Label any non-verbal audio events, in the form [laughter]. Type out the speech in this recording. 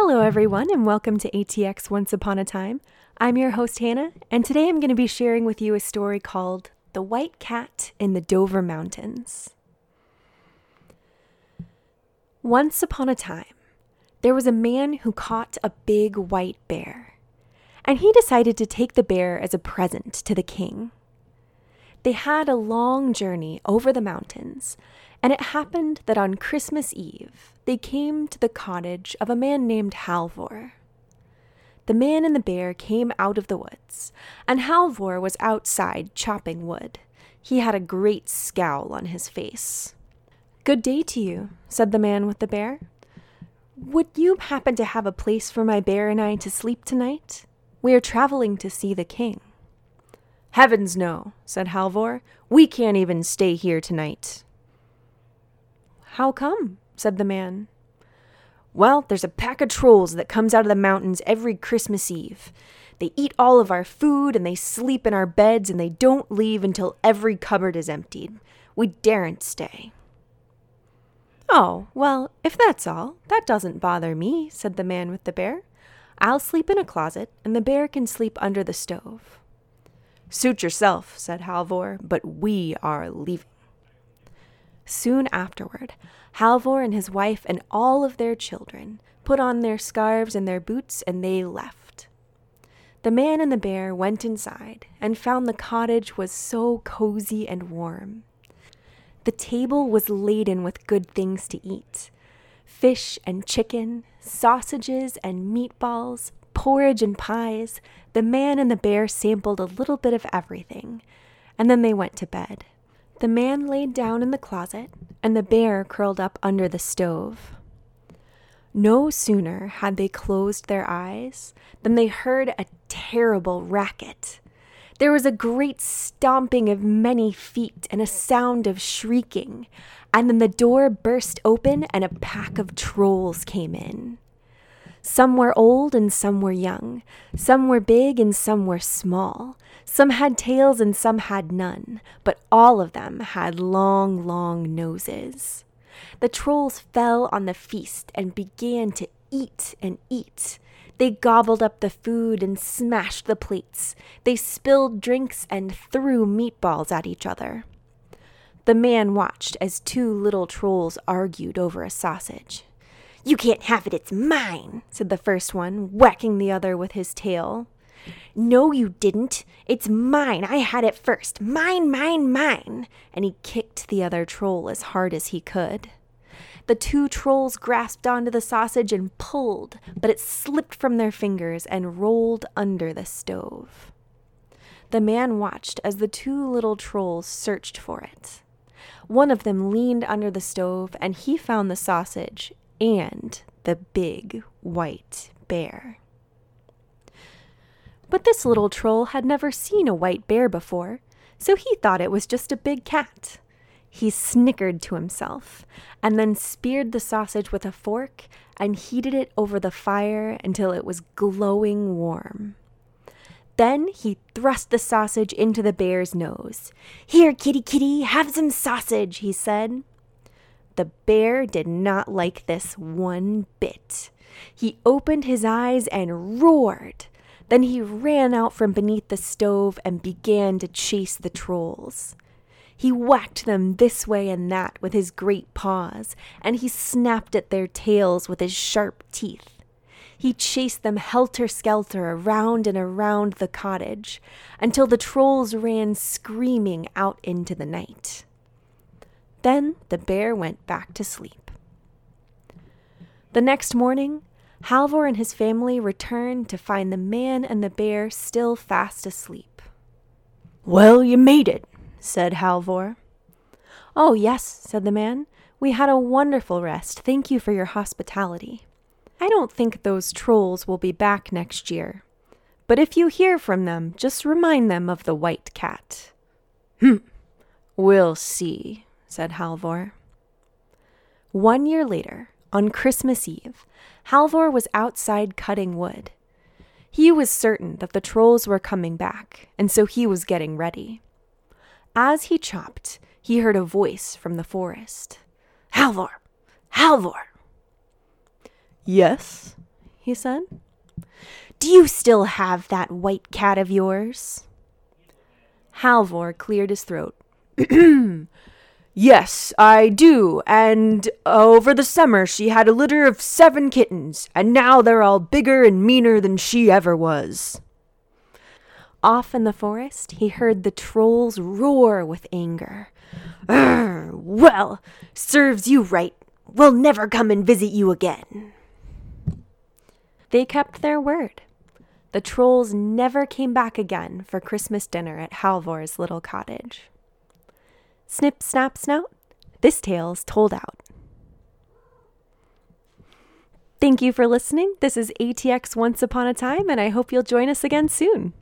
Hello, everyone, and welcome to ATX Once Upon a Time. I'm your host, Hannah, and today I'm going to be sharing with you a story called The White Cat in the Dovre Mountains. Once upon a time, there was a man who caught a big white bear, and he decided to take the bear as a present to the king. They had a long journey over the mountains, and it happened that on Christmas Eve they came to the cottage of a man named Halvor. The man and the bear came out of the woods, and Halvor was outside chopping wood. He had a great scowl on his face. Good day to you, said the man with the bear. Would you happen to have a place for my bear and I to sleep tonight? We are traveling to see the king. Heavens no, said Halvor. We can't even stay here tonight. How come? said the man. Well, there's a pack of trolls that comes out of the mountains every Christmas Eve. They eat all of our food and they sleep in our beds and they don't leave until every cupboard is emptied. We daren't stay. Oh, well, if that's all, that doesn't bother me, said the man with the bear. I'll sleep in a closet, and the bear can sleep under the stove. Suit yourself, said Halvor, but we are leaving. Soon afterward, Halvor and his wife and all of their children put on their scarves and their boots and they left. The man and the bear went inside and found the cottage was so cozy and warm. The table was laden with good things to eat fish and chicken, sausages and meatballs, porridge and pies. The man and the bear sampled a little bit of everything, and then they went to bed. The man laid down in the closet, and the bear curled up under the stove. No sooner had they closed their eyes than they heard a terrible racket. There was a great stomping of many feet and a sound of shrieking, and then the door burst open and a pack of trolls came in. Some were old and some were young. Some were big and some were small. Some had tails and some had none, but all of them had long, long noses. The trolls fell on the feast and began to eat and eat. They gobbled up the food and smashed the plates. They spilled drinks and threw meatballs at each other. The man watched as two little trolls argued over a sausage. You can't have it, it's mine, said the first one, whacking the other with his tail. No, you didn't. It's mine. I had it first. Mine, mine, mine. And he kicked the other troll as hard as he could. The two trolls grasped onto the sausage and pulled, but it slipped from their fingers and rolled under the stove. The man watched as the two little trolls searched for it. One of them leaned under the stove and he found the sausage and the big white bear. But this little troll had never seen a white bear before, so he thought it was just a big cat. He snickered to himself, and then speared the sausage with a fork and heated it over the fire until it was glowing warm. Then he thrust the sausage into the bear's nose. Here, kitty, kitty, have some sausage, he said. The bear did not like this one bit. He opened his eyes and roared. Then he ran out from beneath the stove and began to chase the trolls. He whacked them this way and that with his great paws, and he snapped at their tails with his sharp teeth. He chased them helter skelter around and around the cottage until the trolls ran screaming out into the night. Then the bear went back to sleep. The next morning, Halvor and his family returned to find the man and the bear still fast asleep. Well, you made it, said Halvor. Oh, yes, said the man. We had a wonderful rest. Thank you for your hospitality. I don't think those trolls will be back next year. But if you hear from them, just remind them of the white cat. Hm, we'll see, said Halvor. One year later, on Christmas Eve, Halvor was outside cutting wood. He was certain that the trolls were coming back, and so he was getting ready. As he chopped, he heard a voice from the forest. Halvor! Halvor! Yes, he said. Do you still have that white cat of yours? Halvor cleared his throat. [clears throat] Yes, I do. And over the summer, she had a litter of seven kittens, and now they're all bigger and meaner than she ever was. Off in the forest, he heard the trolls roar with anger. well, serves you right. We'll never come and visit you again. They kept their word. The trolls never came back again for Christmas dinner at Halvor's little cottage. Snip, snap, snout. This tale's told out. Thank you for listening. This is ATX Once Upon a Time, and I hope you'll join us again soon.